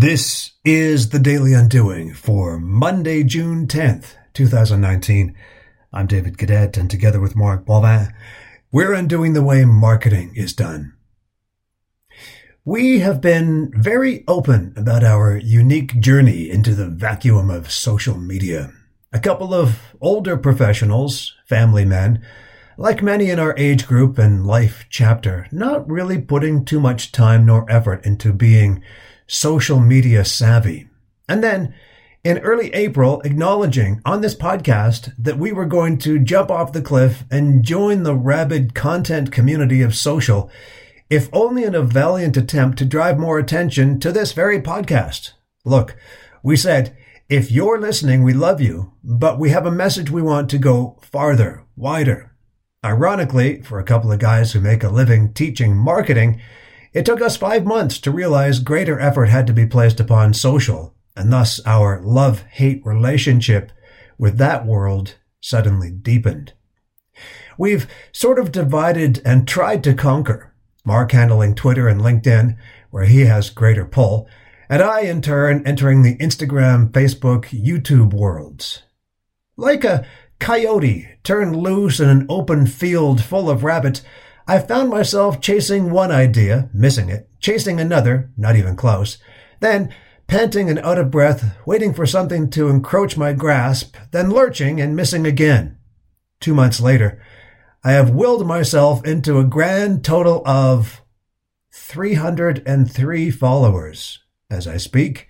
This is the Daily Undoing for Monday, June 10th, 2019. I'm David Cadet, and together with Mark Boivin, we're undoing the way marketing is done. We have been very open about our unique journey into the vacuum of social media. A couple of older professionals, family men, like many in our age group and life chapter, not really putting too much time nor effort into being social media savvy. And then in early April, acknowledging on this podcast that we were going to jump off the cliff and join the rabid content community of social, if only in a valiant attempt to drive more attention to this very podcast. Look, we said, if you're listening, we love you, but we have a message we want to go farther, wider. Ironically, for a couple of guys who make a living teaching marketing, it took us five months to realize greater effort had to be placed upon social, and thus our love hate relationship with that world suddenly deepened. We've sort of divided and tried to conquer, Mark handling Twitter and LinkedIn, where he has greater pull, and I, in turn, entering the Instagram, Facebook, YouTube worlds. Like a coyote turned loose in an open field full of rabbits, I found myself chasing one idea, missing it, chasing another, not even close, then panting and out of breath, waiting for something to encroach my grasp, then lurching and missing again. Two months later, I have willed myself into a grand total of 303 followers as I speak,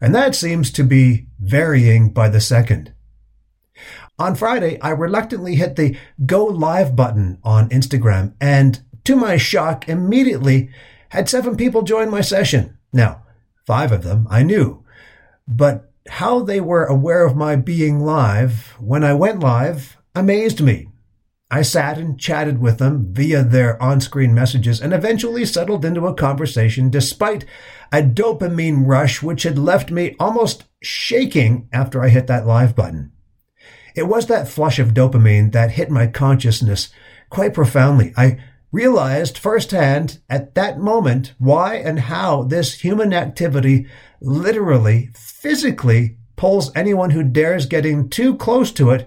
and that seems to be varying by the second. On Friday, I reluctantly hit the go live button on Instagram and to my shock, immediately had seven people join my session. Now, five of them I knew, but how they were aware of my being live when I went live amazed me. I sat and chatted with them via their on screen messages and eventually settled into a conversation despite a dopamine rush which had left me almost shaking after I hit that live button. It was that flush of dopamine that hit my consciousness quite profoundly. I realized firsthand at that moment why and how this human activity literally, physically pulls anyone who dares getting too close to it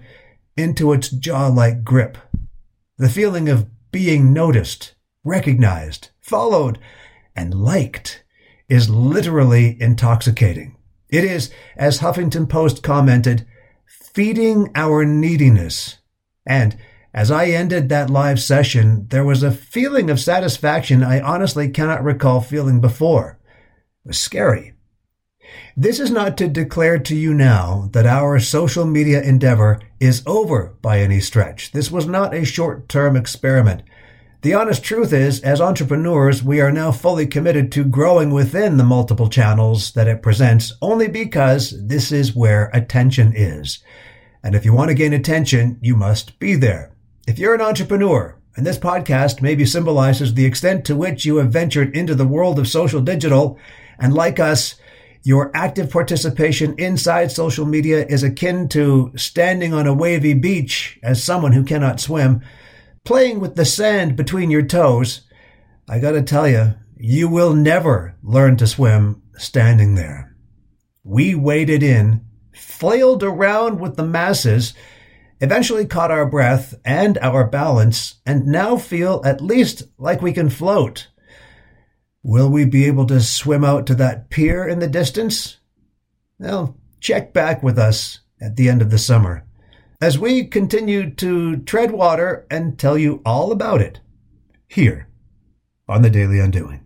into its jaw-like grip. The feeling of being noticed, recognized, followed, and liked is literally intoxicating. It is, as Huffington Post commented, feeding our neediness. And as I ended that live session, there was a feeling of satisfaction I honestly cannot recall feeling before. It was scary. This is not to declare to you now that our social media endeavor is over by any stretch. This was not a short-term experiment. The honest truth is, as entrepreneurs, we are now fully committed to growing within the multiple channels that it presents only because this is where attention is. And if you want to gain attention, you must be there. If you're an entrepreneur, and this podcast maybe symbolizes the extent to which you have ventured into the world of social digital, and like us, your active participation inside social media is akin to standing on a wavy beach as someone who cannot swim, playing with the sand between your toes, I gotta tell you, you will never learn to swim standing there. We waded in, flailed around with the masses, eventually caught our breath and our balance, and now feel at least like we can float. Will we be able to swim out to that pier in the distance? Well, check back with us at the end of the summer as we continue to tread water and tell you all about it here on the Daily Undoing.